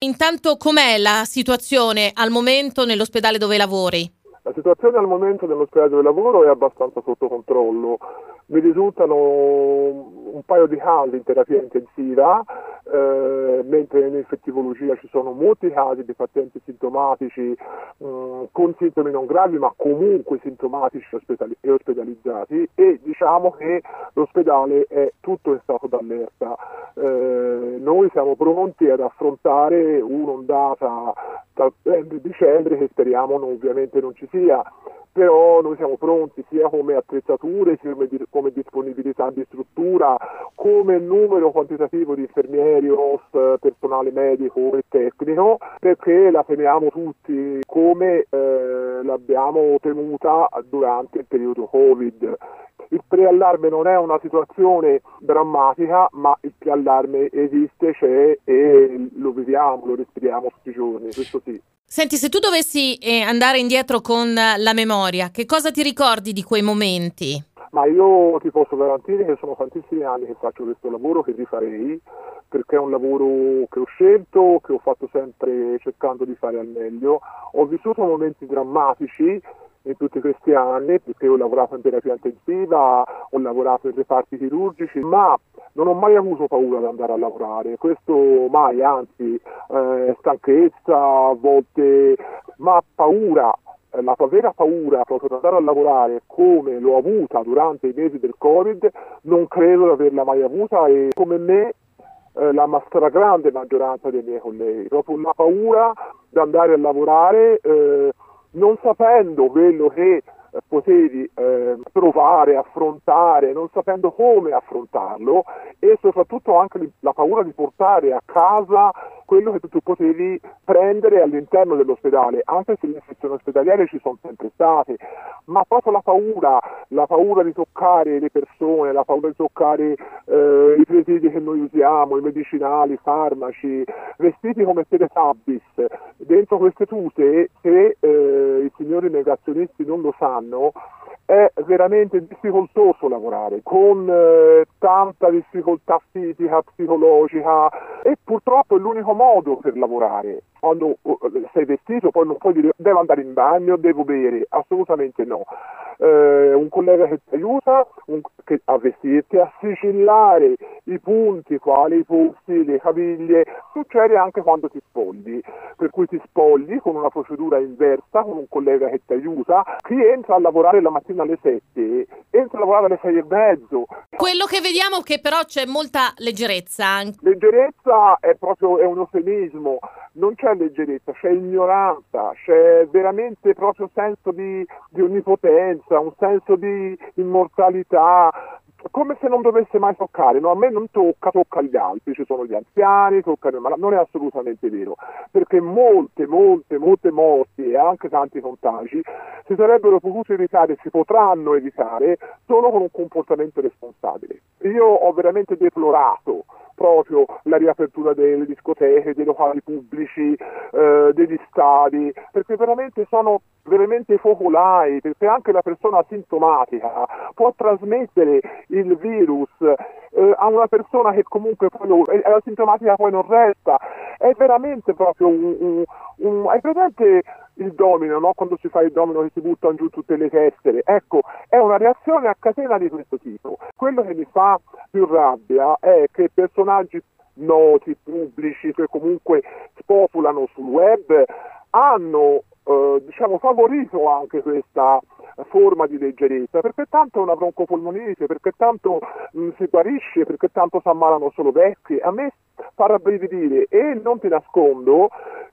Intanto com'è la situazione al momento nell'ospedale dove lavori? La situazione al momento nell'ospedale dove lavoro è abbastanza sotto controllo. Mi risultano un paio di casi in terapia intensiva, eh, mentre in infettivologia ci sono molti casi di pazienti sintomatici mh, mm, con sintomi non gravi ma comunque sintomatici e ospedalizzati e diciamo che l'ospedale è tutto in stato d'allerta. Eh, noi siamo pronti ad affrontare un'ondata tra dicembre che speriamo non, ovviamente non ci sia però noi siamo pronti sia come attrezzature, sia come disponibilità di struttura, come numero quantitativo di infermieri, host, personale medico e tecnico, perché la teniamo tutti come eh, l'abbiamo tenuta durante il periodo Covid. Il preallarme non è una situazione drammatica, ma il preallarme esiste, c'è e lo viviamo, lo respiriamo tutti i giorni, questo sì. Senti, se tu dovessi eh, andare indietro con la memoria, che cosa ti ricordi di quei momenti? Ma io ti posso garantire che sono tantissimi anni che faccio questo lavoro che rifarei, perché è un lavoro che ho scelto, che ho fatto sempre cercando di fare al meglio. Ho vissuto momenti drammatici in tutti questi anni, perché ho lavorato in terapia intensiva, ho lavorato in reparti chirurgici, ma non ho mai avuto paura di andare a lavorare, questo mai, anzi, eh, stanchezza, a volte, ma paura, eh, la vera paura proprio di andare a lavorare come l'ho avuta durante i mesi del Covid, non credo di averla mai avuta e come me eh, la stragrande maggioranza dei miei colleghi, proprio la paura di andare a lavorare eh, non sapendo quello che potevi eh, provare, affrontare, non sapendo come affrontarlo e soprattutto anche la paura di portare a casa quello che tu potevi prendere all'interno dell'ospedale, anche se le infezioni ospedaliere ci sono sempre state, ma proprio la paura, la paura di toccare le persone, la paura di toccare eh, i presidi che noi usiamo, i medicinali, i farmaci, vestiti come Teletubbies, dentro queste tute, se eh, i signori negazionisti non lo sanno, è veramente difficoltoso lavorare, con eh, tanta difficoltà fisica, psicologica e purtroppo è l'unico modo per lavorare. Quando uh, sei vestito poi non puoi dire devo andare in bagno, devo bere, assolutamente no. Eh, un collega che ti aiuta un, che, a vestirti, a sigillare i punti quali i polsi, le caviglie, succede anche quando ti spogli, per cui ti spogli con una procedura inversa, con un collega che ti aiuta, chi entra a lavorare la mattina alle 7, entra a lavorare alle 6 e mezzo. Quello che vediamo è che però c'è molta leggerezza. Leggerezza è proprio è un eufemismo, non c'è leggerezza, c'è ignoranza, c'è veramente proprio senso di, di onnipotenza, un senso di immortalità, come se non dovesse mai toccare, no? a me non tocca, tocca agli altri, ci sono gli anziani, tocca ma non è assolutamente vero, perché molte, molte, molte morti e anche tanti contagi si sarebbero potuti evitare, si potranno evitare solo con un comportamento responsabile. Io ho veramente deplorato proprio la riapertura delle discoteche, dei locali pubblici, eh, degli stadi, perché veramente sono veramente focolai, perché anche la persona sintomatica può trasmettere il virus eh, a una persona che comunque poi lo, è, la sintomatica poi non resta. È veramente proprio un, un, un hai presente il domino, no? quando si fa il domino che si buttano giù tutte le tessere. Ecco, è una reazione a catena di questo tipo. Quello che mi fa più rabbia è che personaggi noti, pubblici, che comunque spopolano sul web, hanno eh, diciamo, favorito anche questa forma di leggerezza, perché tanto è una broncopolmonite, perché tanto mh, mm, si guarisce, perché tanto si ammalano solo vecchi. A me fa rabbrividire e non ti nascondo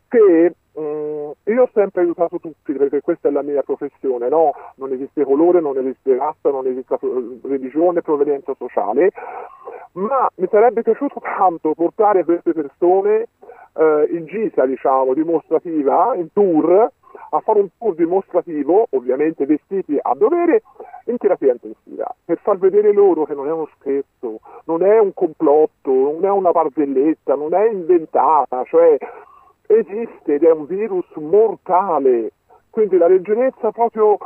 che mm, io ho sempre aiutato tutti perché questa è la mia professione, no? non esiste colore, non esiste razza, non esiste religione, provenienza sociale, ma mi sarebbe piaciuto tanto portare queste persone eh, in gita, diciamo, dimostrativa, in tour, a fare un tour dimostrativo, ovviamente vestiti a dovere, in terapia intensiva, per far vedere loro che non è uno scherzo, non è un complotto, non è una barzelletta, non è inventata, cioè esiste ed è un virus mortale, quindi la leggerezza proprio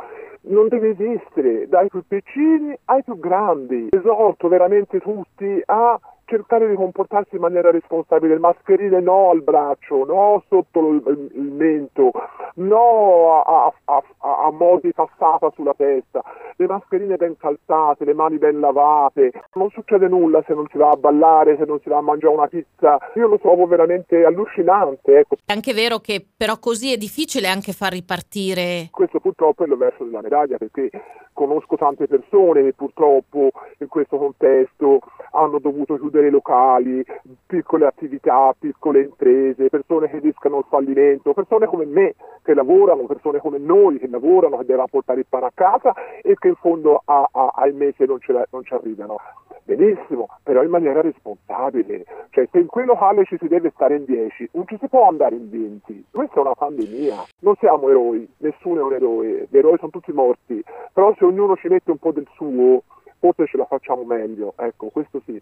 non deve esistere, dai più piccini ai più grandi. Esorto veramente tutti a cercare di comportarsi in maniera responsabile, mascherine no al braccio, no sotto il, il mento, no a, a, a, a mo' di passata sulla testa, le mascherine ben calzate, le mani ben lavate, non succede nulla se non si va a ballare, se non si va a mangiare una pizza, io lo trovo veramente allucinante. Ecco. È anche vero che però così è difficile anche far ripartire. Questo purtroppo è il verso della medaglia perché conosco tante persone che purtroppo in questo contesto hanno dovuto chiudere i locali, piccole attività, piccole imprese, persone che rischiano il fallimento, persone come me che lavorano, persone come noi che lavorano, che devono portare il pane a casa e che in fondo a, a, al mese non, la, non ci arrivano. Benissimo, però in maniera responsabile, cioè se in quel locale ci si deve stare in 10, non ci si può andare in 20, questa è una pandemia, non siamo eroi, nessuno è un eroe, gli eroi sono tutti morti, però se ognuno ci mette un po' del suo, forse ce la facciamo meglio, ecco, questo sì.